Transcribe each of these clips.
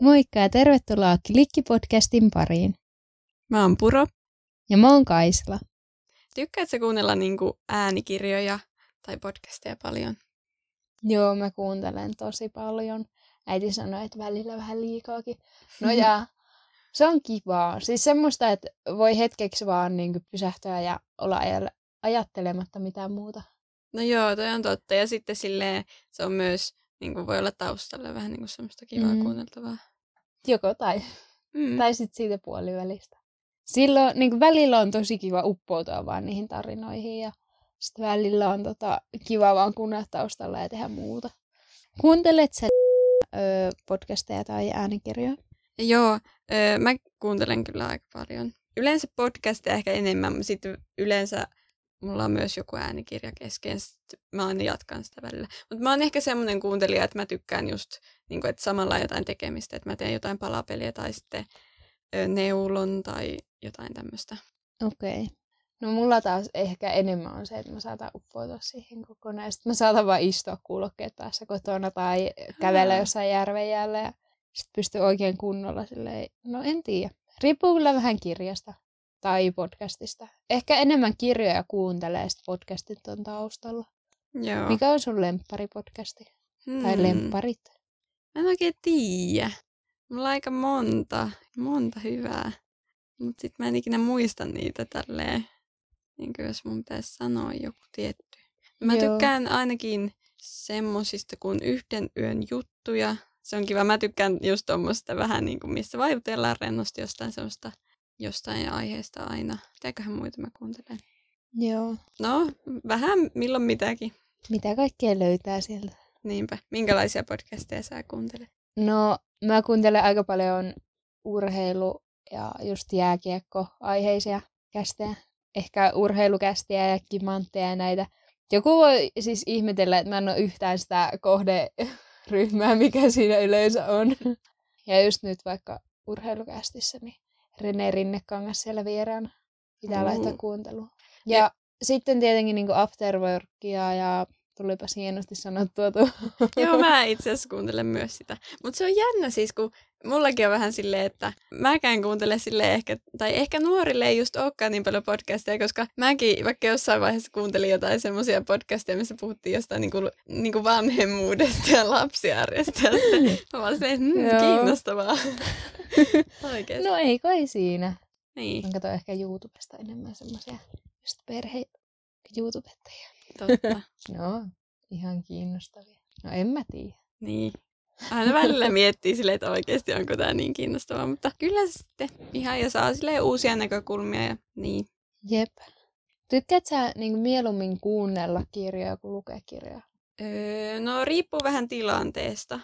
Moikka ja tervetuloa Klikki-podcastin pariin. Mä oon Puro. Ja mä oon Kaisla. Tykkäätkö kuunnella niinku äänikirjoja tai podcasteja paljon? Joo, mä kuuntelen tosi paljon. Äiti sanoi, että välillä vähän liikaakin. No ja se on kivaa. Siis semmoista, että voi hetkeksi vaan niin pysähtyä ja olla ajattelematta mitään muuta. No joo, toi on totta. Ja sitten silleen se on myös, niin kuin voi olla taustalle vähän niin kuin semmoista kivaa mm. kuunneltavaa. Joko tai. Mm. Tai sitten siitä puolivälistä. Silloin niin välillä on tosi kiva uppoutua vaan niihin tarinoihin ja sitten välillä on tota, kiva vaan kuunnella taustalla ja tehdä muuta. Kuuntelet sä öö, podcasteja tai äänikirjoja? Joo, öö, mä kuuntelen kyllä aika paljon. Yleensä podcasteja ehkä enemmän, sitten yleensä mulla on myös joku äänikirja kesken, mä aina jatkan sitä välillä. Mutta mä oon ehkä semmoinen kuuntelija, että mä tykkään just, niin kun, että samalla jotain tekemistä, että mä teen jotain palapeliä tai sitten ö, neulon tai jotain tämmöistä. Okei. Okay. No mulla taas ehkä enemmän on se, että mä saatan uppoutua siihen kokonaan. Sitten mä saatan vaan istua kuulokkeet päässä kotona tai kävellä jossain järven jäällä ja sitten pystyy oikein kunnolla silleen, no en tiedä. Riippuu kyllä vähän kirjasta tai podcastista. Ehkä enemmän kirjoja kuuntelee, sitten podcastit on taustalla. Joo. Mikä on sun lemparipodcasti? Hmm. Tai lemparit? Mä en oikein tiedä. Mulla on aika monta, monta hyvää. Mutta sit mä en ikinä muista niitä tälleen, niin jos mun pitäisi sanoa joku tietty. Mä Joo. tykkään ainakin semmosista kuin yhden yön juttuja. Se on kiva. Mä tykkään just tuommoista vähän niin kuin, missä vaikutellaan rennosti jostain semmoista jostain aiheesta aina. Mitäköhän muita mä kuuntelen? Joo. No, vähän milloin mitäkin. Mitä kaikkea löytää sieltä? Niinpä. Minkälaisia podcasteja sä kuuntelet? No, mä kuuntelen aika paljon urheilu- ja just jääkiekko-aiheisia kästejä. Ehkä urheilukästiä ja kimantteja ja näitä. Joku voi siis ihmetellä, että mä en ole yhtään sitä kohderyhmää, mikä siinä yleensä on. Ja just nyt vaikka urheilukästissä, niin Rene Rinnekangas siellä vieraana. Pitää mm. laittaa kuuntelua. Ja, ja sitten tietenkin niin afterworkia ja tulipa hienosti sanottua tuo. Joo, mä itse asiassa kuuntelen myös sitä. Mutta se on jännä siis, kun mullakin on vähän silleen, että mäkään kuuntele sille ehkä, tai ehkä nuorille ei just olekaan niin paljon podcasteja, koska mäkin vaikka jossain vaiheessa kuuntelin jotain semmoisia podcasteja, missä puhuttiin jostain niinku, niinku vanhemmuudesta ja lapsiarjesta. Mä vaan silleen, hmm, kiinnostavaa. Oikeesti. No ei kai siinä. Niin. Mä katson ehkä YouTubesta enemmän semmoisia just perhe YouTubettajia. Totta. no, ihan kiinnostavia. No en mä tiedä. Niin. Aina välillä miettii silleen, että oikeasti onko tämä niin kiinnostavaa, mutta kyllä se sitten ihan jo saa silleen uusia näkökulmia ja niin. Jep. Tykkäät sä niin mieluummin kuunnella kirjoja kuin lukea kirjoja? Öö, no riippuu vähän tilanteesta.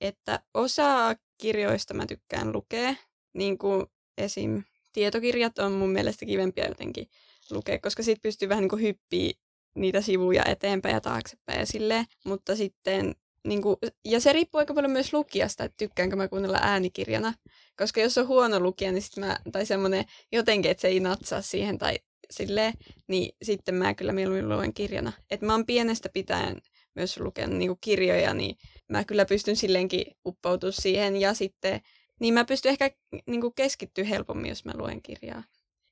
Että osa kirjoista mä tykkään lukea, niin kuin esim. tietokirjat on mun mielestä kivempiä jotenkin lukea, koska sit pystyy vähän niin kuin hyppiä niitä sivuja eteenpäin ja taaksepäin ja silleen. Mutta sitten niin kuin, ja se riippuu aika paljon myös lukijasta, että tykkäänkö mä kuunnella äänikirjana. Koska jos on huono lukija, niin sit mä, tai semmoinen jotenkin, että se ei natsaa siihen tai silleen, niin sitten mä kyllä mieluummin luen kirjana. Että mä oon pienestä pitäen myös lukenut niin kirjoja, niin mä kyllä pystyn silleenkin uppoutumaan siihen. Ja sitten, niin mä pystyn ehkä niin keskittyä helpommin, jos mä luen kirjaa.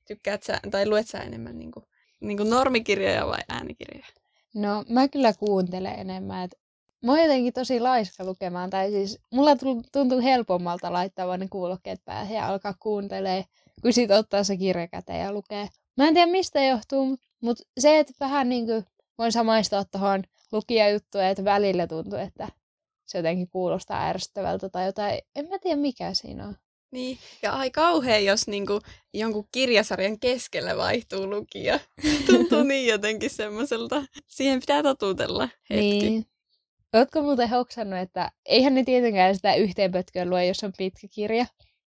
Tykkäät sä, tai luet sä enemmän niin kuin, niin kuin normikirjoja vai äänikirjoja? No mä kyllä kuuntelen enemmän, että Mä oon jotenkin tosi laiska lukemaan, tai siis mulla tuntuu helpommalta laittaa vaan ne kuulokkeet päähän ja alkaa kuuntelee, kun sit ottaa se kirja käteen ja lukee. Mä en tiedä mistä johtuu, mutta se, että vähän niin kuin voin samaistua tuohon lukijajuttuun, että välillä tuntuu, että se jotenkin kuulostaa ärsyttävältä tai jotain. En mä tiedä mikä siinä on. Niin, ja ai kauhea, jos niinku jonkun kirjasarjan keskellä vaihtuu lukija. Tuntuu niin jotenkin semmoiselta. Siihen pitää totutella hetki. Niin. Oletko muuten hoksannut, että eihän ne tietenkään sitä yhteenpötköä lue, jos on pitkä kirja.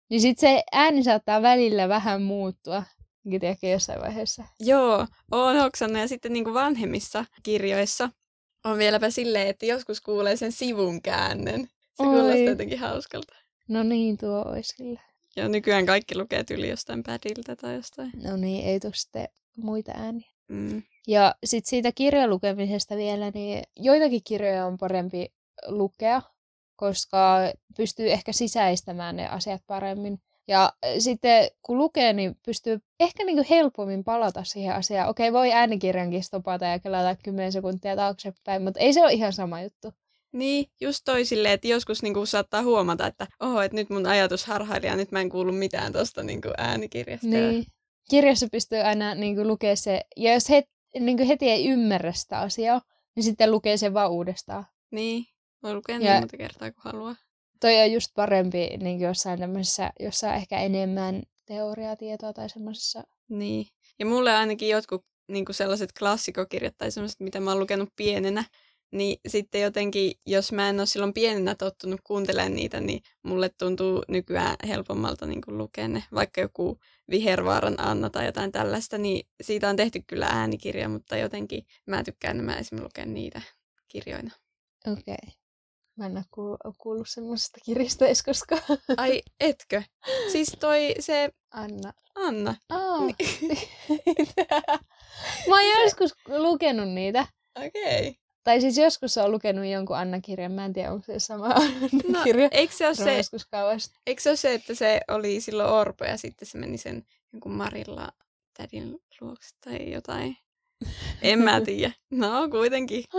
Niin sit se ääni saattaa välillä vähän muuttua. Tiedätkö jossain vaiheessa? Joo, oon hoksannut ja sitten niin kuin vanhemmissa kirjoissa on vieläpä silleen, että joskus kuulee sen sivun käännen. Se Oi. kuulostaa jotenkin hauskalta. No niin, tuo olisi kyllä. Ja nykyään kaikki lukee yli jostain pädiltä tai jostain. No niin, ei tule sitten muita ääniä. Mm. Ja sitten siitä kirjan lukemisesta vielä, niin joitakin kirjoja on parempi lukea, koska pystyy ehkä sisäistämään ne asiat paremmin. Ja sitten kun lukee, niin pystyy ehkä niin kuin helpommin palata siihen asiaan. Okei, voi äänikirjankin stopata ja kelata 10 sekuntia taaksepäin, mutta ei se ole ihan sama juttu. Niin, just toi silleen, että joskus niinku saattaa huomata, että oho, että nyt mun ajatus harhaili ja nyt mä en kuulu mitään tuosta niinku äänikirjasta. Niin. Kirjassa pystyy aina niinku lukea se, ja jos het, niinku heti ei ymmärrä sitä asiaa, niin sitten lukee sen vaan uudestaan. Niin, voi lukea niin monta kertaa kuin haluaa. Toi on just parempi niin jossain tämmöisessä, jossa on ehkä enemmän teoriatietoa tai semmoisessa. Niin. Ja mulle ainakin jotkut niin sellaiset klassikokirjat tai sellaiset, mitä mä oon lukenut pienenä, niin sitten jotenkin, jos mä en ole silloin pienenä tottunut kuuntelemaan niitä, niin mulle tuntuu nykyään helpommalta niin kuin lukea ne. Vaikka joku Vihervaaran Anna tai jotain tällaista, niin siitä on tehty kyllä äänikirja, mutta jotenkin mä tykkään nämä esimerkiksi lukea niitä kirjoina. Okei. Okay. Mä en ole kuullut, semmoisesta kirjasta edes koskaan. Ai, etkö? Siis toi se Anna. Anna. Aa. Niin. Mä oon joskus lukenut niitä. Okei. Okay. Tai siis joskus on lukenut jonkun Anna-kirjan. Mä en tiedä, onko se sama Anna-kirja. No, eikö se ole se joskus eikö se ole se, että se oli silloin Orpo ja sitten se meni sen jonkun Marilla tädin luokse tai jotain? En mä tiedä. No, kuitenkin.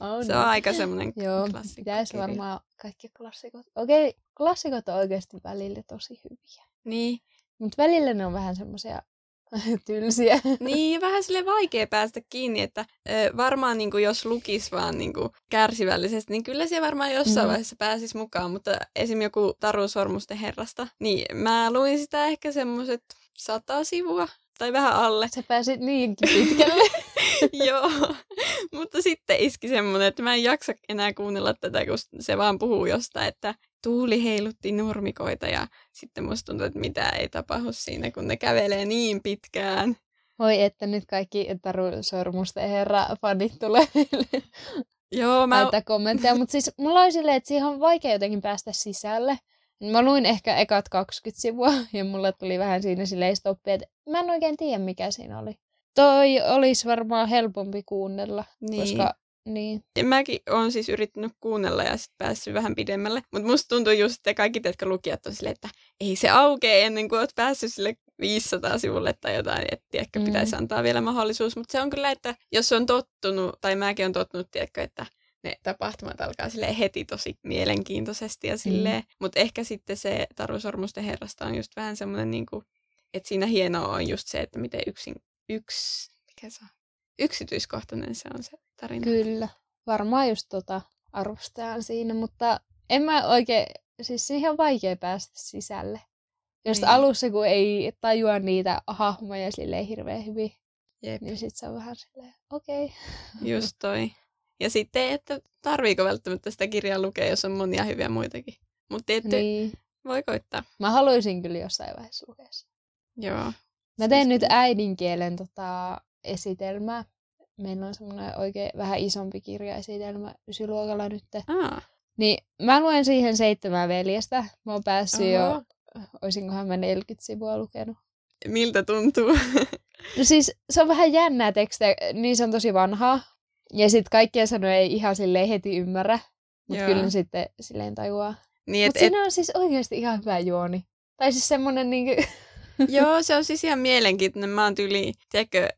Oh, Se on aika semmoinen Joo, klassikko. pitäisi varmaan kaikki klassikot. Okei, klassikot on oikeasti välillä tosi hyviä. Niin. Mutta välillä ne on vähän semmoisia tylsiä. niin, vähän sille vaikea päästä kiinni, että ö, varmaan niin kuin, jos lukisi vaan niin kuin, kärsivällisesti, niin kyllä se varmaan jossain Mm. vaiheessa pääsisi mukaan, mutta esim. joku Taru Sormusten herrasta, niin mä luin sitä ehkä semmoiset sata sivua tai vähän alle. Sä pääsit niinkin pitkälle. Joo, mutta sitten iski semmoinen, että mä en jaksa enää kuunnella tätä, kun se vaan puhuu jostain, että tuuli heilutti nurmikoita ja sitten musta tuntuu, että mitään ei tapahdu siinä, kun ne kävelee niin pitkään. Voi että nyt kaikki Taru Sormusten herra fanit tulee Joo, mä... näitä kommentteja. Mutta siis mulla oli silleen, että siihen on vaikea jotenkin päästä sisälle. Mä luin ehkä ekat 20 sivua ja mulla tuli vähän siinä silleen stoppi, että mä en oikein tiedä mikä siinä oli. Toi olisi varmaan helpompi kuunnella, Niin. koska niin. Ja mäkin olen siis yrittänyt kuunnella ja sitten päässyt vähän pidemmälle. Mutta musta tuntuu just, että kaikki jotka lukijat on silleen, että ei se aukee ennen kuin oot päässyt sille 500 sivulle tai jotain, että ehkä Mm. pitäisi antaa vielä mahdollisuus. Mutta se on kyllä, että jos on tottunut, tai mäkin on tottunut, tiedätkö, että ne tapahtumat alkaa sille heti tosi mielenkiintoisesti ja silleen. Mm. Mutta ehkä sitten se Taru Sormusten herrasta on just vähän semmoinen, niinku, että siinä hienoa on just se, että miten yksin, yksi, mikä se on? yksityiskohtainen se on se tarina. Kyllä. Varmaan just tota arvostajan siinä, mutta en mä oikein, siis siihen on vaikea päästä sisälle. Just Niin. alussa, kun ei tajua niitä hahmoja silleen hirveän hyvin, Jep. niin sit se on vähän silleen, okei. Okay. Just toi. Ja sitten, että tarviiko välttämättä sitä kirjaa lukea, jos on monia hyviä muitakin. Mutta että niin. Voi koittaa. Mä haluaisin kyllä jossain vaiheessa lukea sen. Joo. Mä teen nyt äidinkielen tota, esitelmää. Meillä on semmoinen oikein vähän isompi kirjaesitelmä ysiluokalla nyt. Aa, Niin mä luen siihen seitsemän veljestä. Mä oon päässyt Oho. jo, oisinkohan mä 40 sivua lukenut. miltä tuntuu? No siis se on vähän jännää tekstiä, niin se on tosi vanhaa. Ja sitten kaikkia sanoja ei ihan silleen heti ymmärrä. Mutta kyllä sitten silleen tajuaa. niin, Mutta et, siinä on siis oikeasti ihan hyvä juoni. Tai siis semmonen niinku... joo, se on siis ihan mielenkiintoinen. Mä oon tyyli, tiedätkö,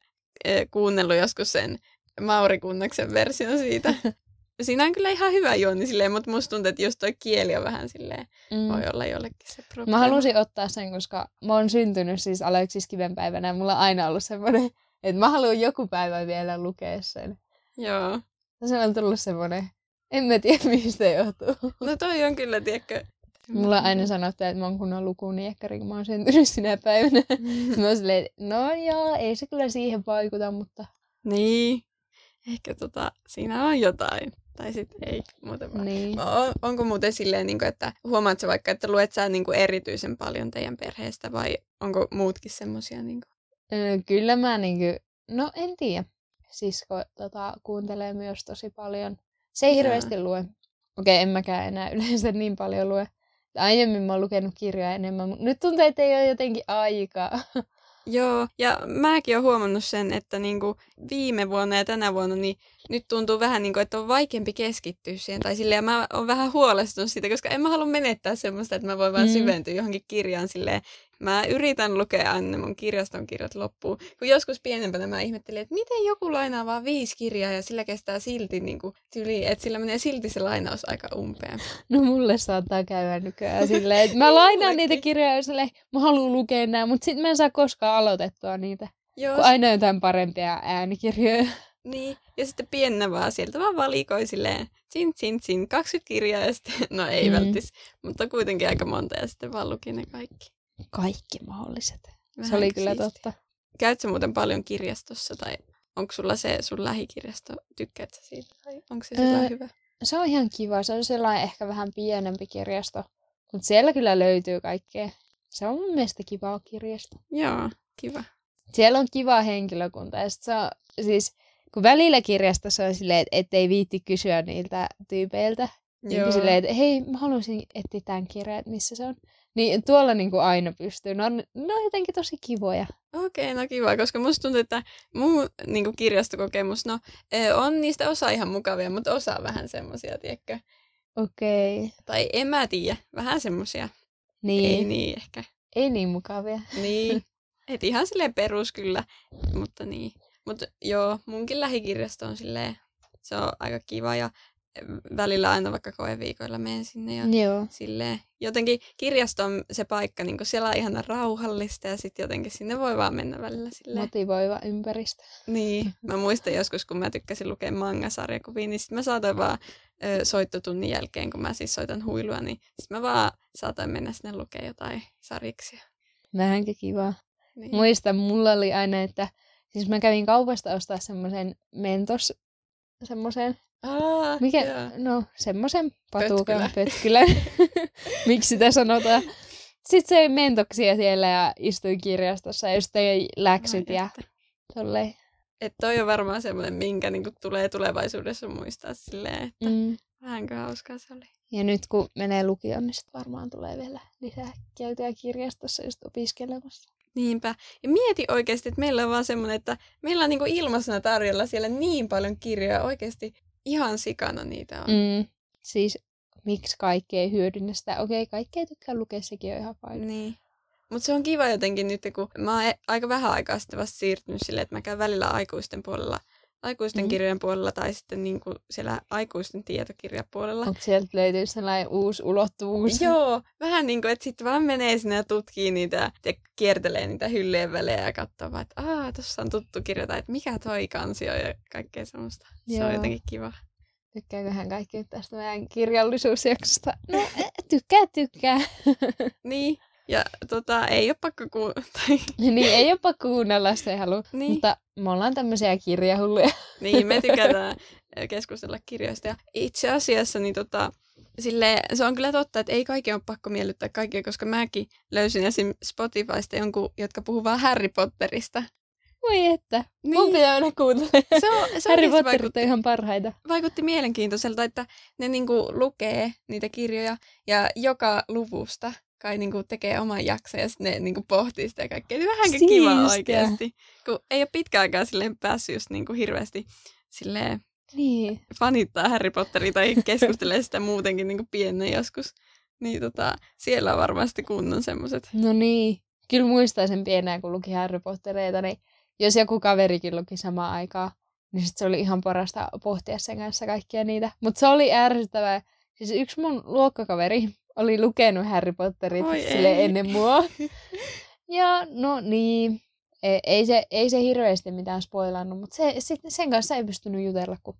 kuunnellut joskus sen Mauri Kunnaksen version siitä. Siinä on kyllä ihan hyvä juoni silleen, mutta musta tuntuu, että just toi kieli on vähän silleen, Mm. voi olla jollekin se probleema. Mä halusin ottaa sen, koska mä oon syntynyt siis Aleksis kivenpäivänä ja mulla on aina ollut semmoinen, että mä haluan joku päivä vielä lukea sen. Joo. Ja se on tullut semmoinen, en mä tiedä mistä johtuu. No toi on kyllä, tiedätkö. Mulla on aina sanottu, että mä oon kunnon lukuniekkari, kun mä oon syntynyt sinä päivänä. mä oon silleen, no joo, ei se kyllä siihen vaikuta, mutta Niin. Ehkä tota, siinä on jotain. Tai sitten ei, muuten vaan. niin. On, onko muuten silleen, niin kuin, että huomaat sä vaikka, että luet sä niin kuin erityisen paljon teidän perheestä vai onko muutkin semmosia? Niin kuin... Öö, kyllä mä niinku, no en tiedä. Sisko tota, kuuntelee myös tosi paljon. Se ei Jaa. hirveästi lue. Okei, en mäkään enää yleensä niin paljon lue. Aiemmin mä oon lukenut kirjoja enemmän, mutta nyt tuntuu, että ei ole jotenkin aikaa. Joo, ja mäkin olen huomannut sen, että niinku viime vuonna ja tänä vuonna niin nyt tuntuu vähän niin kuin, että on vaikeampi keskittyä siihen. Tai silleen, mä oon vähän huolestunut siitä, koska en mä halua menettää semmoista, että mä voin vaan mm. syventyä johonkin kirjaan silleen. Mä yritän lukea aina mun kirjaston kirjat loppuun. Kun joskus pienempänä mä ihmettelin, että miten joku lainaa vaan viisi kirjaa ja sillä kestää silti niin kuin, tyli, että sillä menee silti se lainaus aika umpeen. No mulle saattaa käydä nykyään silleen, että mä lainaan niitä kirjoja ja silleen, mä haluan lukea nämä, mutta sitten mä en saa koskaan aloitettua niitä. Joo. Kun aina jotain parempia äänikirjoja. Niin, ja sitten pienenä vaan sieltä vaan valikoi silleen, tsin, tsin, tsin, 20 kirjaa ja sitten, no ei mm. välttis, mutta kuitenkin aika monta ja sitten vaan luki ne kaikki. Kaikki mahdolliset. Vähän se oli kyllä siisti. totta. Käytkö muuten paljon kirjastossa tai onko sulla se sun lähikirjasto, tykkäät sä siitä tai onko se öö, hyvä? Se on ihan kiva, se on sellainen ehkä vähän pienempi kirjasto, mutta siellä kyllä löytyy kaikkea. Se on mun mielestä kiva kirjasto. Joo, kiva. Siellä on kiva henkilökunta ja se on, siis kun välillä kirjastossa on silleen, että ettei viitti kysyä niiltä tyypeiltä. Niin Joo. silleen, että hei, mä haluaisin etsiä tämän kirjan, että missä se on. Niin tuolla niin kuin aina pystyy. Ne on, ne on jotenkin tosi kivoja. Okei, okay, no kiva, koska musta tuntuu, että mun niin kuin kirjastokokemus, no on niistä osa ihan mukavia, mutta osa vähän semmosia, tiedätkö? Okei. Okay. Tai en mä tiedä, vähän semmosia. Niin. Ei niin ehkä. Ei niin mukavia. Niin. Et ihan silleen perus kyllä, mutta niin. Mutta joo, munkin lähikirjasto on silleen, se on aika kiva ja välillä aina vaikka koeviikoilla menen sinne ja joo. silleen. Jotenkin kirjasto on se paikka, niin siellä on ihan rauhallista ja sitten jotenkin sinne voi vaan mennä välillä silleen. Motivoiva ympäristö. Niin, mä muistan joskus, kun mä tykkäsin lukea manga-sarjakuvia, niin sitten mä saatoin vaan ö, soittotunnin jälkeen, kun mä siis soitan huilua, niin sitten mä vaan saatoin mennä sinne lukea jotain sarjiksia. Vähänkin kivaa. Niin. Muistan, mulla oli aina, että Siis mä kävin kaupasta ostaa semmoisen mentos, semmoisen, ah, mikä, yeah. no semmoisen patukan pötkylän, miksi sitä sanotaan. Sitten se mentoksia siellä ja istui kirjastossa ja just tein läksyt ja tolleen. Että toi on varmaan semmoinen, minkä niinku tulee tulevaisuudessa muistaa silleen, että mm. vähänkö hauskaa se oli. Ja nyt kun menee lukioon, niin sit varmaan tulee vielä lisää käytyä kirjastossa just opiskelemassa. Niinpä. Ja mieti oikeasti, että meillä on vaan semmoinen, että meillä on niinku ilmaisena tarjolla siellä niin paljon kirjoja. Oikeasti ihan sikana niitä on. Mm. Siis miksi kaikki ei hyödynnä sitä? Okei, kaikki ei tykkää lukea, sekin on ihan fine. Niin. Mutta se on kiva jotenkin nyt, kun mä oon e- aika vähän aikaa sitten vasta siirtynyt silleen, että mä käyn välillä aikuisten puolella aikuisten mm. kirjojen puolella tai sitten niin kuin siellä aikuisten tietokirjapuolella. Onko sieltä löytyy sellainen uusi ulottuvuus? Joo, vähän niin kuin, että sitten vaan menee sinne ja tutkii niitä ja kiertelee niitä hyllyjen välejä ja katsoo vaan, että aah, tuossa on tuttu kirja tai että mikä toi kansi on ja kaikkea semmoista. Joo. Se on jotenkin kiva. Tykkääköhän kaikki tästä meidän kirjallisuusjaksosta? No, tykkää, tykkää. niin, ja tota, ei ole pakko kuunnella. niin, ei ole pakko kuunnella, jos ei halua. Niin. Mutta me ollaan tämmöisiä kirjahulluja. niin, me tykätään keskustella kirjoista. Ja itse asiassa niin tota, sille, se on kyllä totta, että ei kaikki ole pakko miellyttää kaikkia, koska mäkin löysin esim. Spotifysta jonkun, jotka puhuu vaan Harry Potterista. Voi että, niin. mun pitää aina kuuntella. Se on, se Harry Potterit vaikutti, ihan parhaita. Vaikutti mielenkiintoiselta, että ne niinku lukee niitä kirjoja ja joka luvusta kai niinku tekee oman jakson ja sitten ne niinku pohtii sitä kaikkea. Niin vähänkin Siistiä. kiva oikeasti. Kun ei ole pitkään aikaa silleen päässyt just niinku hirveästi silleen niin. fanittaa Harry Potteria tai keskustelee sitä muutenkin niinku pienen joskus. Niin tota, siellä on varmasti kunnon semmoset. No niin. Kyllä muistaisin pienää, kun luki Harry Pottereita, niin jos joku kaverikin luki samaan aikaan, niin sit se oli ihan parasta pohtia sen kanssa kaikkia niitä. Mutta se oli ärsyttävää. Siis yksi mun luokkakaveri, oli lukenut Harry Potterit sille ennen mua. ja no niin, ei, ei, se, ei se hirveästi mitään spoilannut, mutta se, sit, sen kanssa ei pystynyt jutella, kun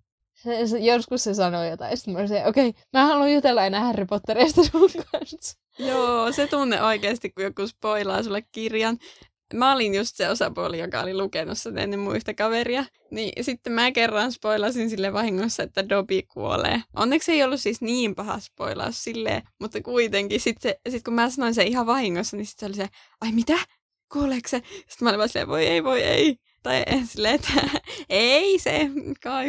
joskus se sanoi jotain. Sitten mä olisin, okei, okay, mä haluan jutella aina Harry Potterista sun kanssa. Joo, se tunne oikeasti, kun joku spoilaa sulle kirjan. Mä olin just se osapuoli, joka oli lukenut sen ennen muista kaveria. Niin sitten mä kerran spoilasin sille vahingossa, että Dobby kuolee. Onneksi ei ollut siis niin paha spoilaus silleen, mutta kuitenkin. Sitten sit kun mä sanoin sen ihan vahingossa, niin sitten se oli se, ai mitä? Kuoleeko se? Sitten mä olin vaan silleen, voi ei, voi ei. Tai silleen, että ei se, kai.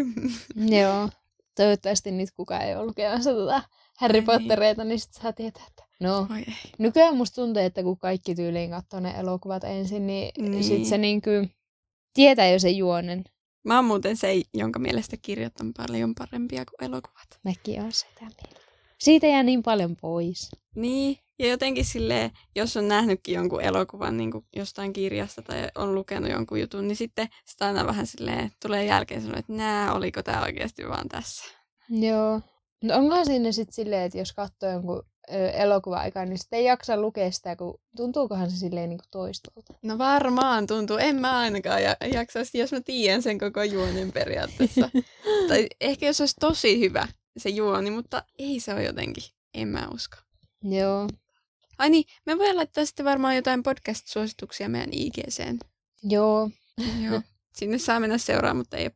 Joo. Toivottavasti nyt kukaan ei ollut lukemassa tota Harry Pottereita, niin sitten saa tietää, että No, Oi ei. nykyään musta tuntuu, että kun kaikki tyyliin katsoo ne elokuvat ensin, niin, Niin. sit se niinku tietää jo sen juonen. Mä oon muuten se, jonka mielestä kirjat on paljon parempia kuin elokuvat. Mäkin on sitä mieltä. Siitä jää niin paljon pois. Niin, ja jotenkin silleen, jos on nähnytkin jonkun elokuvan niin kuin jostain kirjasta tai on lukenut jonkun jutun, niin sitten sitä aina vähän silleen tulee jälkeen sanoa, että nää, oliko tämä oikeasti vaan tässä. Joo. No onkohan sinne sitten silleen, että jos katsoo jonkun elokuva-aikaa, niin sitten ei jaksa lukea sitä, kun tuntuukohan se silleen niin kuin toistolta. No varmaan tuntuu, en mä ainakaan ja- jaksaisi, jos mä tiedän sen koko juonen periaatteessa. tai ehkä jos olisi tosi hyvä se juoni, mutta ei se ole jotenkin, en mä usko. Joo. Ai niin, me voidaan laittaa sitten varmaan jotain podcast-suosituksia meidän IGCen. Joo. Joo. Sinne saa mennä seuraamaan, mutta ei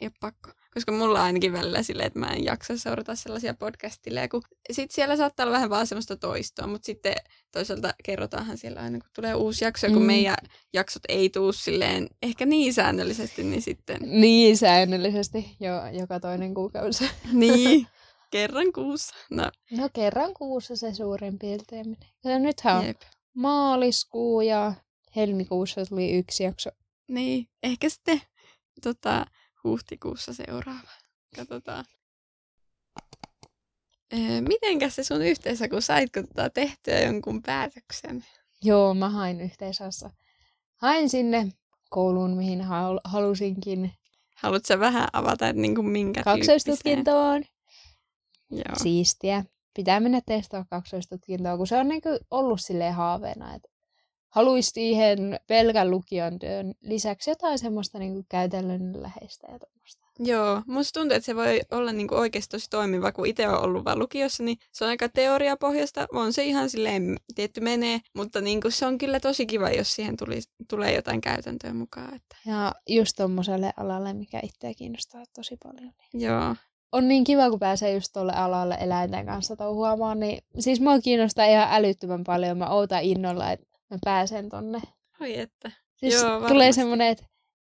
ei ole pakko. Koska mulla on ainakin välillä silleen, että mä en jaksa seurata sellaisia podcastileja, kun sit siellä saattaa olla vähän vaan semmoista toistoa, mutta sitten toisaalta kerrotaanhan siellä aina, kun tulee uusi jakso, ja kun Mm. meidän jaksot ei tuu silleen ehkä niin säännöllisesti, niin sitten Niin säännöllisesti, jo, joka toinen kuukausi. niin, kerran kuussa. No, No kerran kuussa se suurin piirtein menee. Ja nythän on jep. maaliskuu ja helmikuussa tuli yksi jakso. Niin, ehkä sitten tota, huhtikuussa seuraava. Katsotaan. Öö, mitenkäs se sun yhteensä, kun saitko tota tehtyä jonkun päätöksen? Joo, mä hain yhteisössä. Hain sinne kouluun, mihin hal- halusinkin Haluatko vähän avata, että niinku minkä kaksoistutkintoon. Joo. Siistiä. Pitää mennä testaa kaksoistutkintoa, kun se on niinku ollut silleen haaveena, että haluaisi siihen pelkän lukion työn lisäksi jotain semmoista niinku käytännönläheistä ja tuommoista. Joo, musta tuntuu, että se voi olla niinku oikeasti tosi toimiva, kun itse on ollut vaan lukiossa, niin se on aika teoriapohjasta. On se ihan silleen tietty menee, mutta niinku se on kyllä tosi kiva, jos siihen tuli, tulee jotain käytäntöä mukaan. Että. Ja just tommoselle alalle, mikä itseä kiinnostaa tosi paljon. Niin Joo, on niin kiva, kun pääsee just tuolle alalle eläinten kanssa touhuamaan, niin siis mua kiinnostaa ihan älyttömän paljon. Mä ootan innolla, että mä pääsen tonne. oi että. Siis Joo, tulee semmoinen, että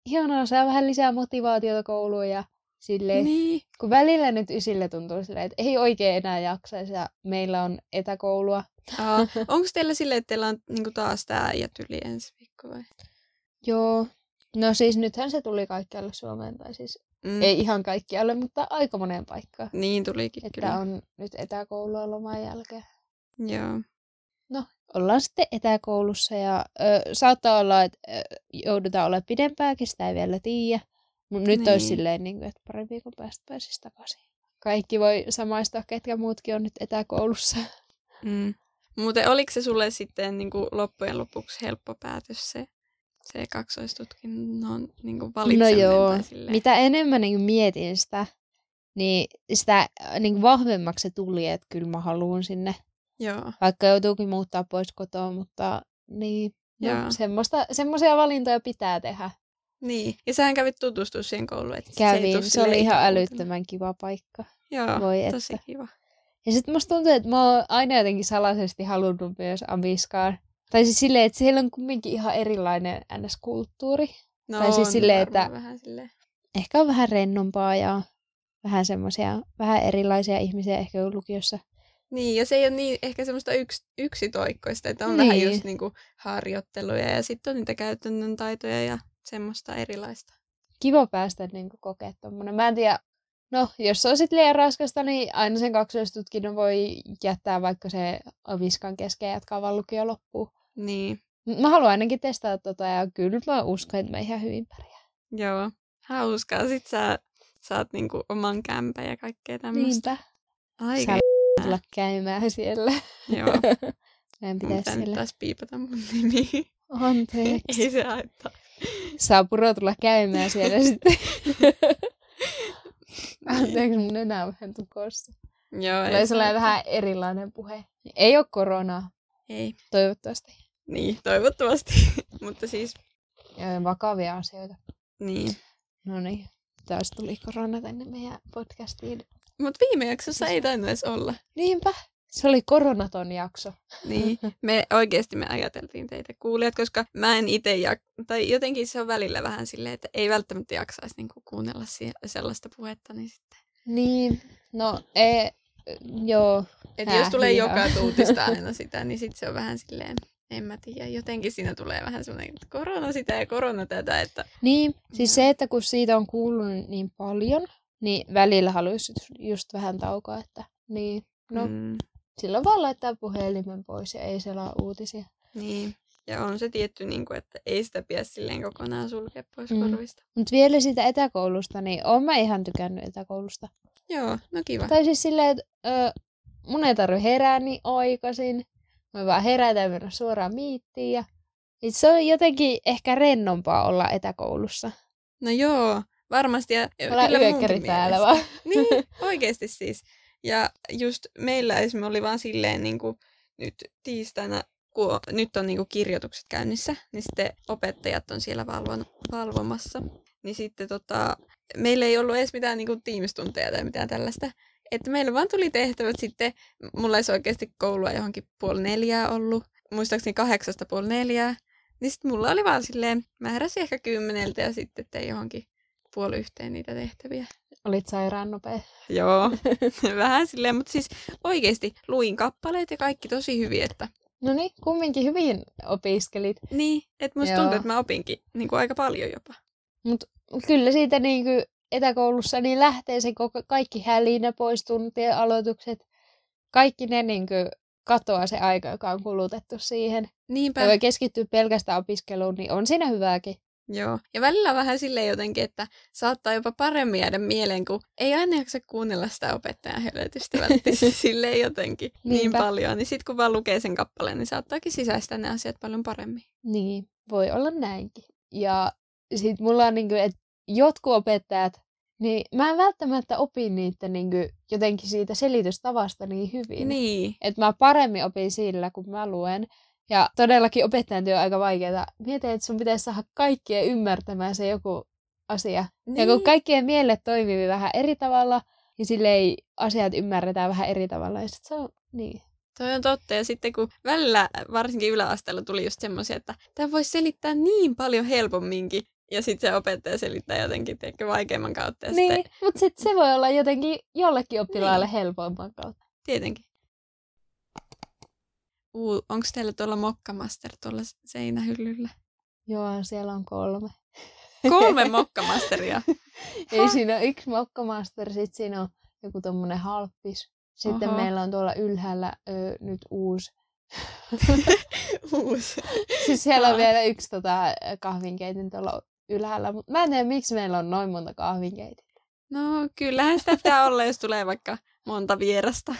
ihanaa, saa vähän lisää motivaatiota kouluun ja silleen, Niin. kun välillä nyt ysille tuntuu silleen, että ei oikein enää jaksaisi ja meillä on etäkoulua. Onko teillä silleen, että teillä on niinku taas tämä ja tyli ensi viikko vai? Joo. No siis nythän se tuli kaikkialle Suomeen, tai siis Mm. ei ihan kaikkialle, mutta aika moneen paikkaan. Niin tulikin Että kyllä. on nyt etäkoulua loman jälkeen. Joo. Ollaan sitten etäkoulussa ja ö, saattaa olla, että ö, joudutaan olla pidempääkin, sitä ei vielä tiedä. Mutta nyt Niin. olisi silleen, niin kuin, että pari viikon päästä pääsisi takaisin. Kaikki voi samaistua, ketkä muutkin on nyt etäkoulussa. Mm. Muuten oliko se sulle sitten niinku loppujen lopuksi helppo päätös se, se kaksoistutkinnon niinku No valitseminen? joo, tai silleen? mitä enemmän niin mietin sitä, niin sitä niin vahvemmaksi se tuli, että kyllä mä haluan sinne. Joo. Vaikka joutuukin muuttaa pois kotoa, mutta niin, no, semmoista, semmoisia valintoja pitää tehdä. Niin. Ja sähän kävit tutustua siihen kouluun. Että se, Kävin, se, silleen oli ihan älyttömän kiva paikka. Joo, Voi tosi että. kiva. Ja sitten musta tuntuu, että mä oon aina jotenkin salaisesti halunnut myös Amiskaan. Tai siis silleen, että siellä on kumminkin ihan erilainen NS-kulttuuri. No Tai siis silleen, että- Vähän silleen. Ehkä on vähän rennompaa ja vähän semmoisia, vähän erilaisia ihmisiä ehkä lukiossa. Niin, ja se ei ole niin, ehkä semmoista yks, yksitoikkoista, että on Niin. vähän just niinku harjoitteluja ja sitten on niitä käytännön taitoja ja semmoista erilaista. Kiva päästä niin kokea tommonen. Mä en tiedä, no jos se on sit liian raskasta, niin aina sen kaksoistutkinnon voi jättää, vaikka se Aviskan kesken jatkaa vaan lukio loppuun. Niin, Mä haluan ainakin testata tota ja kyllä mä uskon, että mä ihan hyvin pärjään. joo. Hauskaa. Sit sä saat niinku oman kämpän ja kaikkea tämmöistä. Niinpä. Aika Sä tulla käymään siellä. Joo. Meidän pitäisi nyt siellä. taas piipata mun nimi. Anteeksi. Ei se haittaa. Saa puro tulla käymään siellä sitten. Anteeksi, mun nenä on vähän tukossa. Joo, Tulee se sellainen vähän erilainen puhe. Ei ole koronaa, Ei. toivottavasti. Niin, toivottavasti. Mutta siis, Ja vakavia asioita. niin. No niin, taas tuli korona tänne meidän podcastiin. Mutta viime jaksossa ei tainnut edes olla. Niinpä, se oli koronaton jakso. Niin, me oikeasti me ajateltiin teitä kuulijat, koska mä en itse, jak- tai jotenkin se on välillä vähän silleen, että ei välttämättä jaksaisi niinku kuunnella sie- sellaista puhetta, niin sitten. Niin, no ei, joo, Et jos tulee joka tuutista aina sitä, niin sitten se on vähän silleen, en mä tiedä, jotenkin siinä tulee vähän semmoinen korona sitä ja korona tätä, että Niin, siis Joo. se, että kun siitä on kuullut niin paljon, niin välillä haluaisi just vähän taukoa, että niin, no mm. silloin vaan laittaa puhelimen pois ja ei selaa uutisia. niin. Ja on se tietty, niin kuin, että ei sitä pidä silleen kokonaan sulkea pois Mm. korvista. Mutta vielä siitä etäkoulusta, niin oon mä ihan tykännyt etäkoulusta. Joo, no kiva. Tai siis silleen, että ö, mun ei tarvi herää niin aikaisin. Mä vaan herätän ja mennä suoraan miittiin. Ja... Et se on jotenkin ehkä rennompaa olla etäkoulussa. No joo, varmasti. Ja Olla kyllä yökkäri mielestä. vaan. Niin, oikeasti siis. Ja just meillä esimerkiksi oli vaan silleen niin kuin nyt tiistaina, kun on- nyt on niin kuin kirjoitukset käynnissä, niin sitten opettajat on siellä valvon, valvomassa. Niin sitten tota, meillä ei ollut edes mitään niin kuin tiimistunteja tai mitään tällaista. Että meillä vaan tuli tehtävät sitten, mulla olisi oikeasti koulua johonkin puoli neljää ollut, muistaakseni kahdeksasta puoli neljää. Niin sitten mulla oli vaan silleen, mä heräsin ehkä kymmeneltä ja sitten tein johonkin puoli yhteen niitä tehtäviä. Olit sairaan nopea. Joo, vähän silleen, mutta siis oikeasti luin kappaleet ja kaikki tosi hyvin, että No niin, kumminkin hyvin opiskelit. niin, että musta Joo. tuntuu, että mä opinkin niin kuin aika paljon jopa. Mutta kyllä siitä niinku etäkoulussa niin lähtee se koko, kaikki hälinä pois, tuntien aloitukset. Kaikki ne niinku katoaa se aika, joka on kulutettu siihen. Niinpä. Ja voi keskittyä pelkästään opiskeluun, niin on siinä hyvääkin. Joo. Ja välillä vähän silleen jotenkin, että saattaa jopa paremmin jäädä mieleen, kun ei aina jaksa kuunnella sitä opettajan hölytystä välttämättä silleen jotenkin niin paljon. Niin sitten kun vaan lukee sen kappaleen, niin saattaakin sisäistää ne asiat paljon paremmin. Niin, voi olla näinkin. Ja sit mulla on niinku, että jotkut opettajat, niin mä en välttämättä opi niitä niinku jotenkin siitä selitystavasta niin hyvin. Niin. Että mä paremmin opin sillä, kun mä luen. Ja todellakin opettajan työ on aika vaikeaa. Mietin, että sun pitäisi saada kaikkien ymmärtämään se joku asia. niin. Ja kun kaikkien mielet toimii vähän eri tavalla, niin silleen asiat ymmärretään vähän eri tavalla. Ja sit se on niin. Toi on totta. Ja sitten kun välillä, varsinkin yläasteella tuli just semmoisia, että tämä voisi selittää niin paljon helpomminkin. Ja sitten se opettaja selittää jotenkin tiedätkö, vaikeamman kautta. Ja Niin, sitten, mutta sitten se voi olla jotenkin jollekin oppilaalle niin. helpomman kautta. tietenkin. Onko teillä tuolla mokkamaster tuolla seinähyllyllä? Joo, siellä on kolme. Kolme mokkamasteria. Ei siinä ole yksi mokkamaster, sitten siinä on joku tommonen halppis. Sitten Oho. meillä on tuolla ylhäällä ö, nyt uusi. Uusi. Siis siellä on vielä yksi tota, kahvinkeitin tuolla ylhäällä. Mutta mä en tiedä, miksi meillä on noin monta kahvinkeitintä. No kyllähän sitä pitää olla, jos tulee vaikka monta vierasta.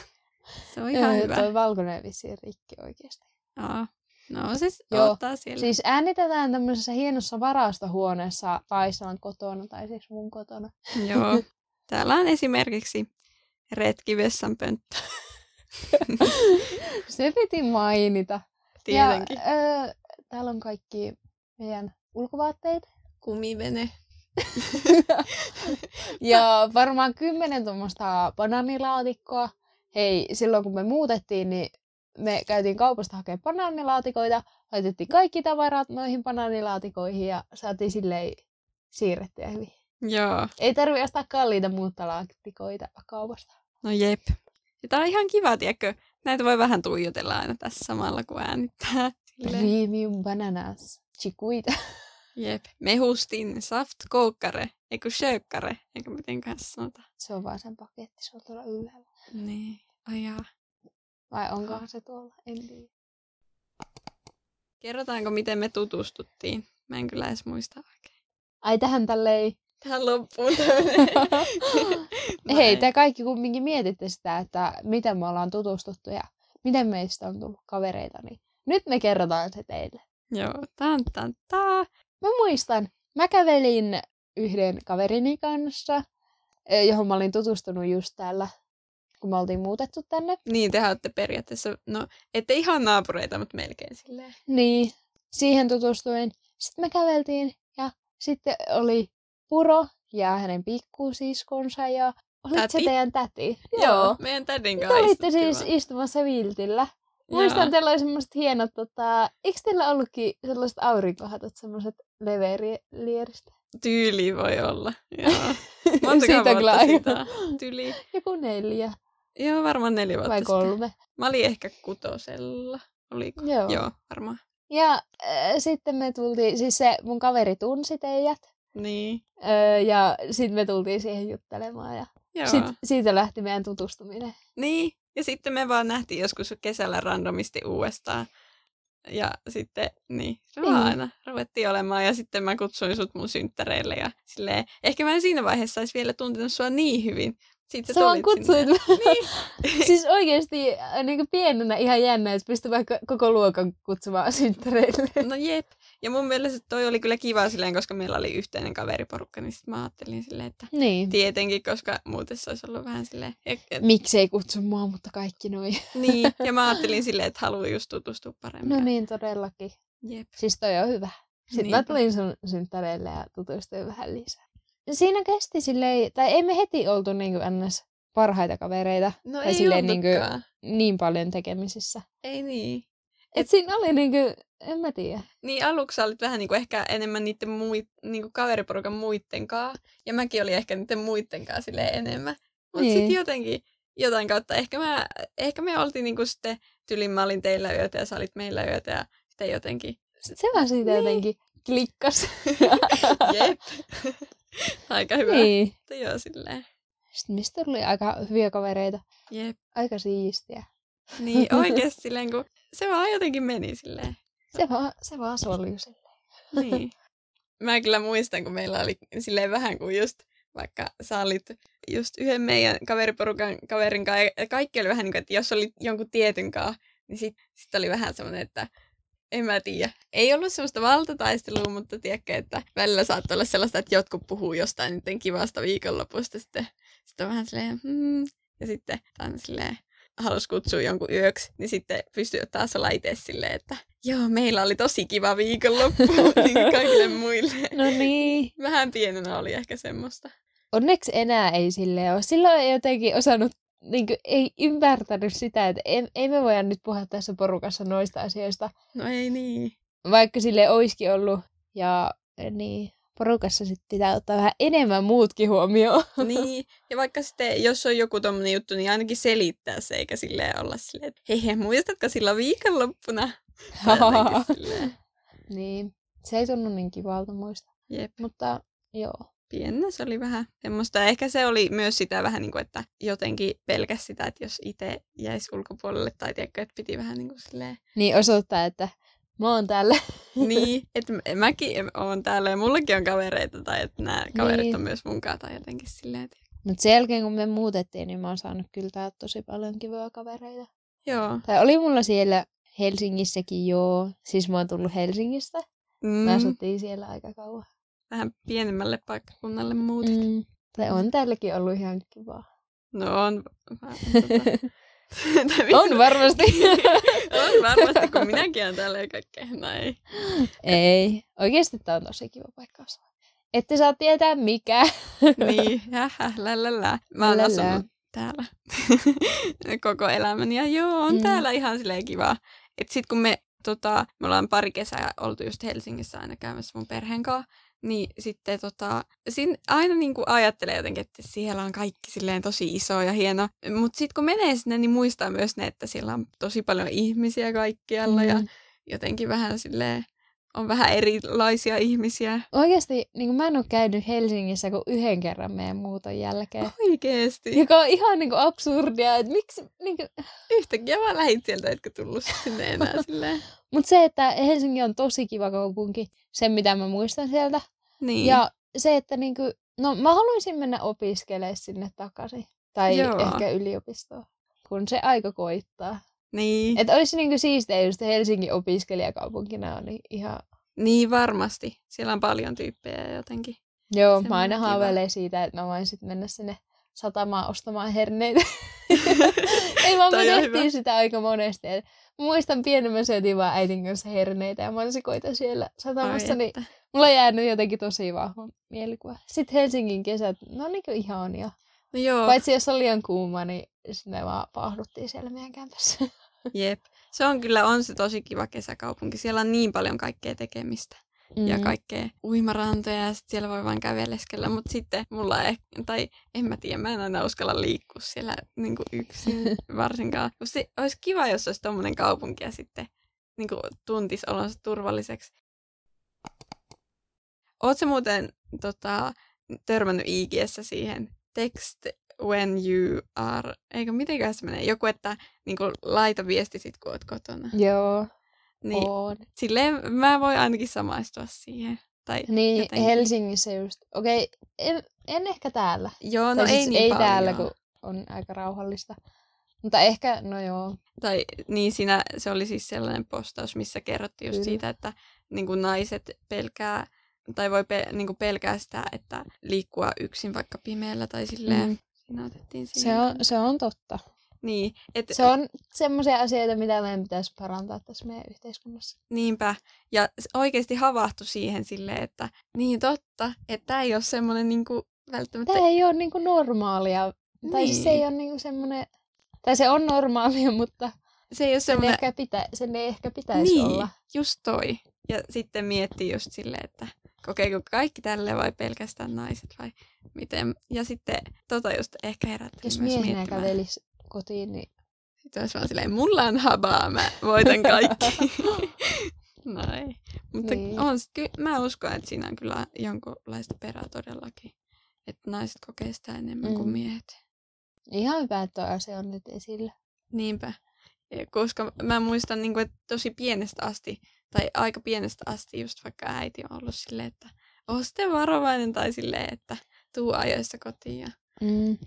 Se on ihan Öö, hyvä. Toi valkoinen vissiin rikki oikeasti. Aa. No siis Joo. ottaa siellä. Siis äänitetään tämmöisessä hienossa varastohuoneessa Paisalan kotona, tai siis mun kotona. Joo. Täällä on esimerkiksi retkivessan pönttö. Se piti mainita. Tietenkin. Ja, öö, täällä on kaikki meidän ulkovaatteet. Kumivene. ja varmaan kymmenen tuommoista banaanilaatikkoa. Hei, silloin kun me muutettiin, niin me käytiin kaupasta hakemaan banaanilaatikoita, laitettiin kaikki tavarat noihin banaanilaatikoihin ja saatiin silleen siirrettyä hyvin. Joo. Ei tarvi ostaa kalliita muuttolaatikoita kaupasta. No jep. Ja tää on ihan kiva, tiedätkö? Näitä voi vähän tuijotella aina tässä samalla, kun äänittää. Silleen. Premium bananas. Chikuita. Jep. Mehustin saft koukkare. Eikö sökkare? Eikö mitenkään sanotaan? Se on vaan sen paketti, se on tuolla ylhäällä. Niin. Ai jaa. Vai onkohan se tuolla? En tiedä. Kerrotaanko, miten me tutustuttiin? Mä en kyllä edes muista oikein. Ai tähän tälleen. Tähän loppuun. Hei, te kaikki kumminkin mietitte sitä, että miten me ollaan tutustuttu ja miten meistä on tullut kavereita, niin nyt me kerrotaan se teille. Joo, tan tan taa. Mä muistan, mä kävelin yhden kaverini kanssa, eh, johon mä olin tutustunut just täällä, kun me oltiin muutettu tänne. Niin, te olette periaatteessa, no, ette ihan naapureita, mutta melkein silleen. Niin, siihen tutustuin. Sitten me käveltiin ja sitten oli Puro ja hänen pikkusiskonsa ja olit se teidän täti? Joo, meidän tädin Te kanssa olitte istuttiin siis istumassa viltillä. Joo. Muistan, teillä oli semmoiset hienot, tota, eikö teillä ollutkin sellaiset aurinkohatot, semmoiset leverieristä? Tyyli voi olla. Joo. Siitä kyllä aika- on? Tyli. Joku neljä. Joo, varmaan neljä vuotta vai sitten. kolme. Mä olin ehkä kutosella. Oliko? Joo. Joo varmaan. Ja äh, sitten me tultiin, siis se mun kaveri tunsi teidät. Niin. Öö, ja sitten me tultiin siihen juttelemaan ja Joo. sit, siitä lähti meidän tutustuminen. Niin. Ja sitten me vaan nähtiin joskus kesällä randomisti uudestaan. Ja sitten, niin, se vaan Niin. aina ruvettiin olemaan. Ja sitten mä kutsuin sut mun synttäreille. Ja silleen, ehkä mä en siinä vaiheessa olisi vielä tuntenut sua niin hyvin. Sitten Sä vaan. Niin. siis oikeesti niin pienenä ihan jännä, että pystyi vaikka koko luokan kutsumaan synttäreille. No jep. Ja mun mielestä toi oli kyllä kiva silleen, koska meillä oli yhteinen kaveriporukka, niin mä ajattelin silleen, että Niin. tietenkin, koska muuten se olisi ollut vähän silleen... Ja, Miksei kutsu mua, mutta kaikki noin. niin, ja mä ajattelin silleen, että haluan just tutustua paremmin. No niin, todellakin. Jep. Siis toi on hyvä. Sitten mä Niinpä. tulin sun synttäreille ja tutustuin vähän lisää. Siinä kesti silleen, tai ei me heti oltu niinku ns. parhaita kavereita No Tai ei silleen niinku- oltukaan. niin paljon tekemisissä. Ei niin. Et siinä oli niinku, en mä tiedä. Niin aluksi olit vähän niinku ehkä enemmän niiden muit, niinku kaveriporukan muittenkaan. Ja mäkin olin ehkä niiden muittenkaan silleen enemmän. Mutta Niin. sitten jotenkin jotain kautta, ehkä, mä, ehkä me oltiin niinku sitten, tylin mä olin teillä yötä ja sä olit meillä yötä ja sitten jotenkin, Se vaan siitä Niin. jotenkin klikkas. jep. Aika hyvä. niin. Joo, silleen. Sitten mistä tuli aika hyviä kavereita. Jep. Aika siistiä. Niin oikeesti silleen, kun se vaan jotenkin meni silleen. Se vaan, se vaan soljui silleen. Niin. Mä kyllä muistan, kun meillä oli silleen vähän kuin just, vaikka sä olit just yhden meidän kaveriporukan kaverin kanssa, ja kaikki oli vähän niin kuin, että jos oli jonkun tietyn kanssa, niin sit, sit oli vähän semmoinen, että en mä tiedä. Ei ollut semmoista valtataistelua, mutta tiedätkö, että välillä saattoi olla sellaista, että jotkut puhuu jostain niiden kivasta viikonlopusta, sitten, sitten on vähän silleen, hmm, ja sitten aina silleen, halusi kutsua jonkun yöksi, niin sitten pystyy taas olla itse silleen, että joo, meillä oli tosi kiva viikonloppu niin kaikille muille. No niin. Vähän pienenä oli ehkä semmoista. Onneksi enää ei sille ole. Silloin ei jotenkin osannut, niin kuin, ei ymmärtänyt sitä, että ei, ei me voida nyt puhua tässä porukassa noista asioista. No ei niin. Vaikka sille olisikin ollut. Ja niin, porukassa sitten pitää ottaa vähän enemmän muutkin huomioon. niin. Ja vaikka sitten, jos on joku tommonen juttu, niin ainakin selittää se, eikä silleen olla silleen, että hei, hei muistatko silloin viikonloppuna? Niin, se ei tunnu niin kivalta muista. Jep. Mutta joo. Pienenä se oli vähän semmoista. Ehkä se oli myös sitä vähän niin kuin, että jotenkin pelkäs sitä, että jos itse jäisi ulkopuolelle tai tiedätkö, että piti vähän niin kuin silleen. Niin osoittaa, että mä oon täällä. niin, että mä- mäkin oon täällä ja mullakin on kavereita tai että nämä kaverit Niin. on myös munkaan tai jotenkin silleen. Että... Mutta sen jälkeen, kun me muutettiin, niin mä oon saanut kyllä tää tosi paljon kivoja kavereita. Joo. Tai oli mulla siellä Helsingissäkin joo. Siis mä oon tullut Helsingistä. Mm, Me asuttiin siellä aika kauan. Vähän pienemmälle paikkakunnalle muutit. Mm. Tai on täälläkin ollut ihan kivaa. No on. Mä, tota... On varmasti. on varmasti, kun minäkin olen täällä ja kaikkea. No ei. Ei. Oikeasti tää on tosi kiva paikka asua. Ette saa tietää mikä. Niin, hähä, lälälä. Mä oon asunut täällä koko elämäni ja joo, on Mm. mm. täällä ihan silleen kiva. Et sit kun me, tota, me ollaan pari kesää oltu just Helsingissä aina käymässä mun perheen kanssa, niin sitten tota, siinä aina niinku ajattelee jotenkin, että siellä on kaikki silleen tosi iso ja hieno. Mutta sitten kun menee sinne, niin muistaa myös ne, että siellä on tosi paljon ihmisiä kaikkialla ja Mm. jotenkin vähän silleen, on vähän erilaisia ihmisiä. Oikeasti niin mä en ole käynyt Helsingissä kuin yhden kerran meidän muuton jälkeen. Oikeesti. Joka on ihan niin kuin absurdia, että miksi... Niin kuin... Yhtäkkiä vaan lähit sieltä, etkä tullut sinne enää silleen. Mutta se, että Helsinki on tosi kiva kaupunki, se mitä mä muistan sieltä. Niin. Ja se, että niinku, no mä haluaisin mennä opiskelemaan sinne takaisin. Tai Joo. ehkä yliopistoon, kun se aika koittaa. Niin. Että olisi niinku siistiä just Helsingin opiskelijakaupunkina on niin ihan... niin varmasti. Siellä on paljon tyyppejä jotenkin. Joo, Semmoinen mä aina haaveilen siitä, että mä voin sit mennä sinne satamaan ostamaan herneitä. Ei vaan me tehtiin sitä aika monesti. Et Mä muistan pienemmän syötiin vaan äitin kanssa herneitä ja mansikoita siellä satamassa, Ai niin että. mulla on jäänyt jotenkin tosi vahva mielikuva. Sitten Helsingin kesät, ne on niinku ihania. No joo, Paitsi jos on liian kuuma, niin sinne vaan paahduttiin siellä meidän kämpässä. jep. Se on kyllä, on se tosi kiva kesäkaupunki. Siellä on niin paljon kaikkea tekemistä. Mm. ja kaikkea uimarantoja ja sit siellä voi vaan käveleskellä. Mutta sitten mulla ei, tai en mä tiedä, mä en aina uskalla liikkua siellä niin yksin varsinkaan. Se olisi kiva, jos olisi tommonen kaupunki ja sitten niin tuntis olonsa turvalliseksi. Oletko muuten tota, törmännyt IGssä siihen text when you are, eikö mitenkään se menee, joku, että niin kuin, laita viesti sit, kun oot kotona. Joo, Niin, on. silleen mä voin ainakin samaistua siihen. Tai Niin, jotenkin. Helsingissä just. Okei, en, en ehkä täällä. Joo, no tai ei siis niin ei paljon. täällä, kun on aika rauhallista. Mutta ehkä, no joo. Tai niin siinä se oli siis sellainen postaus, missä kerrottiin just Kyllä. siitä, että niin kuin naiset pelkää tai voi pe- niin kuin pelkää sitä, että liikkua yksin vaikka pimeällä tai silleen. Mm. Siinä otettiin siihen. Se on, se on totta. Niin, että Se on semmoisia asioita, mitä meidän pitäisi parantaa tässä meidän yhteiskunnassa. Niinpä. Ja oikeasti havahtui siihen silleen, että niin totta, että tämä ei ole semmoinen niinku välttämättä... Tämä ei ole niinku normaalia. Tai siis se ei Niin. ole niinku semmoinen... Tai se on normaalia, mutta se ei ole sen, semmoinen... ehkä pitä, sen ei ehkä pitäisi niin, olla. just toi. Ja sitten miettii just silleen, että kokeeko kaikki tälle vai pelkästään naiset vai miten. Ja sitten tota just ehkä herätti Jos myös miehenä kävelisi kotiin, niin Sitten olisi vaan silleen, mulla on habaa, mä voitan kaikki. no ei. Mutta Niin. on, ky- mä uskon, että siinä on kyllä jonkunlaista perää todellakin. Että naiset kokee sitä enemmän mm. kuin miehet. ihan hyvä, että tuo asia on nyt esillä. Niinpä. Ja Koska mä muistan, niin kuin, että tosi pienestä asti, tai aika pienestä asti just vaikka äiti on ollut silleen, että oo sitten varovainen, tai silleen, että tuu ajoissa kotiin ja Mm.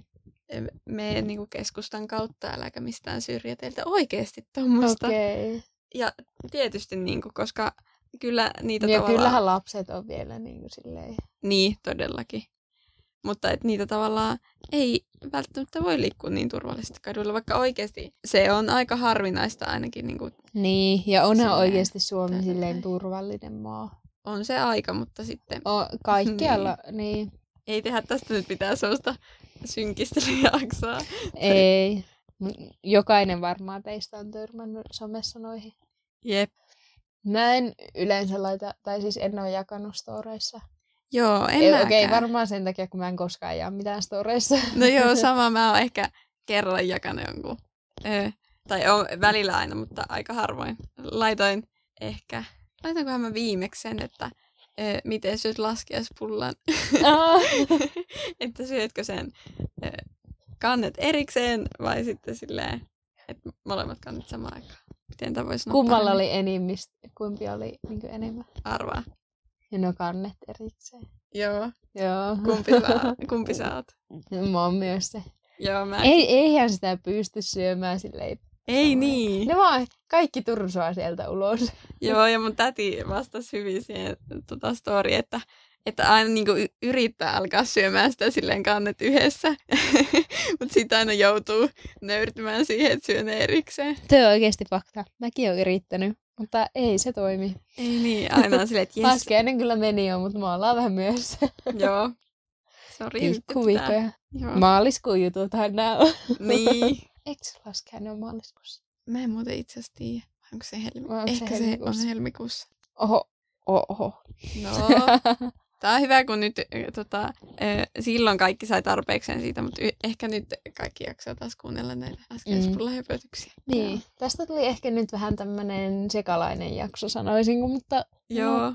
Mene niin keskustan kautta, äläkä mistään syrjäteiltä. Oikeesti tuommoista. Okay. Ja tietysti, niin kuin, koska kyllä niitä Ja tavallaan... kyllähän lapset on vielä niin kuin silleen. Niin, todellakin. Mutta et niitä tavallaan ei välttämättä voi liikkua niin turvallisesti kaduilla, vaikka oikeasti se on aika harvinaista ainakin. Niin kuin Niin, ja onhan Silleen, oikeasti Suomi silleen näin. turvallinen maa. on se aika, mutta sitten O, kaikkialla, niin. Ei tehdä tästä nyt mitään sellaista synkistelyjaksoa. Ei. Jokainen varmaan teistä on törmännyt somessa noihin. Jep. Mä en yleensä laita, tai siis en ole jakanut storeissa. Joo, en. Okei, okay, varmaan sen takia, kun mä en koskaan jaa mitään storeissa. No joo, sama. Mä oon ehkä kerralla jakanut jonkun. Öö, tai on välillä aina, mutta aika harvoin. Laitoin ehkä, laitoinkohan mä viimeksi sen, että miten syöt laskiaispullan. Ah. että syötkö sen öö, kannet erikseen vai sitten silleen, että molemmat kannet samaan aikaan. Miten tämä voisi Kummalla oli enimmistä, kumpi oli niin enemmän? Arvaa. Ja no kannet erikseen. Joo. Joo. Kumpi sä, kumpi sä oot? Mä oon myös se. Joo, mä. Ei, eihän sitä pysty syömään silleen. Ei niin. Ne vaan kaikki tursoa sieltä ulos. Joo, ja mun täti vastasi hyvin siihen tota story, että, että aina niinku y- yrittää alkaa syömään sitä silleen kannet yhdessä, mutta sitten aina joutuu nöyrtymään siihen, että syö ne erikseen. Tuo on oikeasti fakta. Mäkin oon yrittänyt, mutta ei se toimi. Ei niin, aina on silleen, että jes, Laskeinen kyllä meni jo, mutta me ollaan vähän myös joo. Sori, pikkuviikkoja. Maaliskuun jututhan nää on. Niin. Eikö se ole maaliskuussa? Mä en muuten itse asiassa tiedä. Onko se, helmi... Vai onko se Ehkä se, helmikuussa? on helmikuussa. Oho. Oho. No, tää on hyvä, kun nyt tota, silloin kaikki sai tarpeekseen siitä, mutta ehkä nyt kaikki jaksaa taas kuunnella näitä äskeispullahöpötyksiä. niin. Tästä tuli ehkä nyt vähän tämmönen sekalainen jakso, sanoisinko, mutta Joo.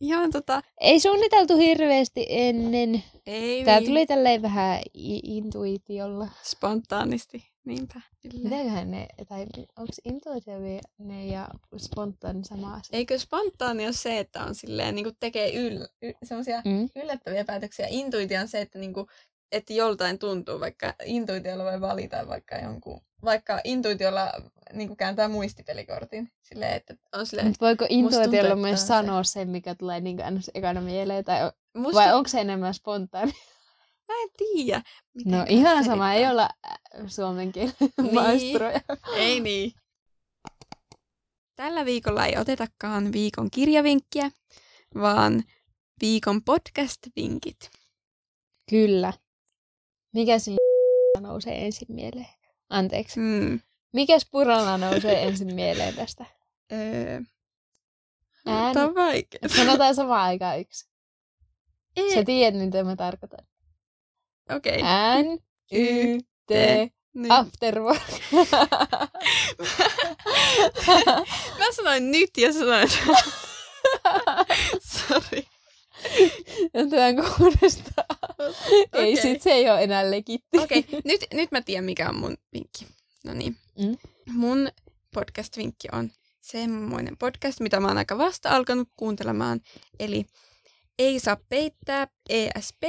Ihan tota, ei suunniteltu hirveästi ennen. ei Tää niin. tuli tälleen vähän intuitiolla. spontaanisti. Niinpä. Kyllä. Mitäköhän ne, tai onko intuitiivinen ja spontaani sama asia? Eikö spontaani ole se, että on silleen, niin kuin tekee yl, y, semmoisia Mm. yllättäviä päätöksiä. Intuitio on se, että, niin kuin, että joltain tuntuu, vaikka intuitiolla voi valita vaikka jonkun, vaikka intuitiolla niin kuin kääntää muistipelikortin. Silleen, että on silleen, Mut voiko intuitiolla myös se. sanoa sen, mikä tulee niin ns. ekana mieleen? Tai, musta, vai onko se enemmän spontaani? Mä en tiedä. No ihan sama, ei olla äh, suomen kielen Niin. maistroja. Ei niin. Tällä viikolla ei otetakaan viikon kirjavinkkiä, vaan viikon podcast-vinkit. Kyllä. Mikä sillä nousee ensin mieleen? Anteeksi. Hmm. Mikäs puralla nousee ensin mieleen tästä? Öö. Tämä on vaikea. Sanotaan samaan aikaan yksi. E, Sä tiedät, mitä mä tarkoitan. Okei. N, Y, T, Nyt. afterwork. Mä sanoin nyt ja sanoin... Sori. Jotain kuudestaan. Ei, Okei. sit se ei ole enää legitti. Okei, nyt, nyt mä tiedän mikä on mun vinkki. No niin. Mm. Mun podcast-vinkki on semmoinen podcast, mitä mä oon aika vasta alkanut kuuntelemaan. Eli Ei saa peittää, ESP.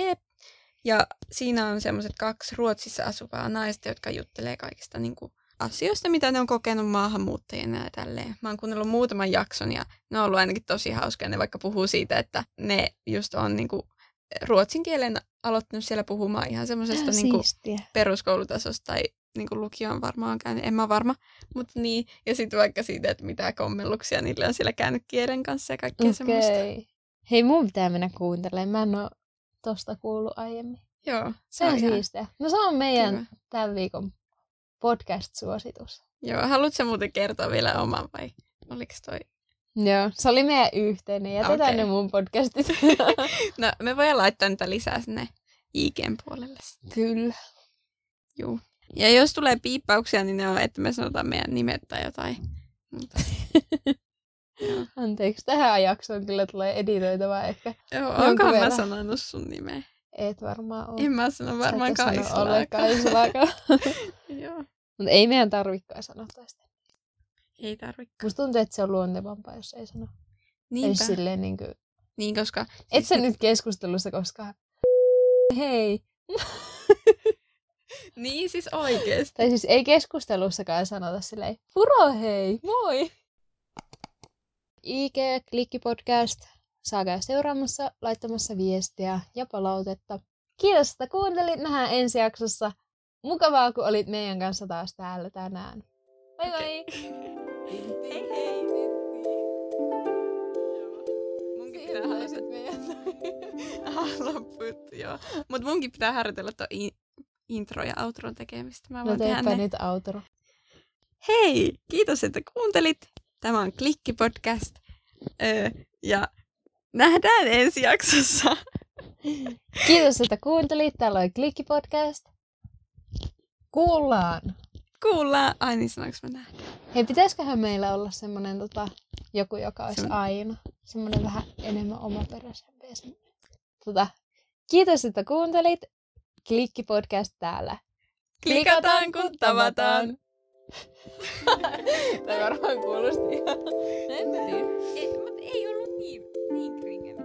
Ja siinä on semmoiset kaksi Ruotsissa asuvaa naista, jotka juttelee kaikista niin kuin, asioista, mitä ne on kokenut maahanmuuttajina ja tälleen. Mä oon kuunnellut muutaman jakson ja ne on ollut ainakin tosi hauskoja. Ne vaikka puhuu siitä, että ne just on niin kuin, ruotsin kielen aloittanut siellä puhumaan ihan semmoisesta niin kuin, peruskoulutasosta tai niin kuin lukion varmaan käynyt, en mä varma. Mutta niin, ja sitten vaikka siitä, että mitä kommelluksia niille on siellä käynyt kielen kanssa ja kaikkea semmoista. Okei. Hei, mun pitää mennä kuuntelemaan. Mä en oo tosta kuullut aiemmin. Joo, Se on ihan siistiä. No se on meidän kiva. tämän viikon podcast-suositus. Joo, haluatko muuten kertoa vielä oman vai oliko toi? Joo, se oli meidän yhteinen. Jätetään Okei. ne mun podcastit. No, me voidaan laittaa niitä lisää sinne IGn puolelle. sitten. Kyllä. Juu. Ja jos tulee piippauksia, niin ne on, että me sanotaan meidän nimet tai jotain. Anteeksi, tähän jaksoon kyllä tulee editoitavaa ehkä. Joo, onkohan mä sanonut sun nimeä? Et varmaan ole. En mä sano varmaan. Kaislaakaan. Joo. Mutta ei meidän tarvikaan sanoa tästä. Ei tarvitse. Musta tuntuu, että se on luontevampaa, jos ei sano. Ei Niinpä. silleen niin kuin... Niin, koska... Et sä nyt keskustelussa koskaan... Hei. Niin, siis oikeesti. Tai siis ei keskustelussakaan sanota silleen, Furo hei, moi! IG Klikki Podcast saa käydä seuraamassa, laittamassa viestiä ja palautetta. Kiitos, että kuuntelit. Nähdään ensi jaksossa. Mukavaa, kun olit meidän kanssa taas täällä tänään. Moi moi! Hei hei! Munkin pitää harjoitella. meidän... Ah, lopput, joo. Mut munkin pitää harjoitella tuo in- intro ja outron tekemistä. Mä No voin tehdä teepä ne. nyt outro. Hei! Kiitos, että kuuntelit. Tämä on Klikki-podcast. Öö, ja nähdään ensi jaksossa. Kiitos, että kuuntelit. Täällä oli Klikki Podcast. Kuullaan. Kuullaan. Ai niin, sanoinko mä nähdään? Hei, pitäisiköhän meillä olla semmonen tota, joku, joka olisi Semmo- aina. Semmoinen vähän enemmän omaperäisempi. Tota, kiitos, että kuuntelit. Klikki podcast täällä. Klikataan, kun tavataan. Tämä varmaan kuulosti ihan... En mä tiedä. Ei, mutta ei ollut niin, niin kringen.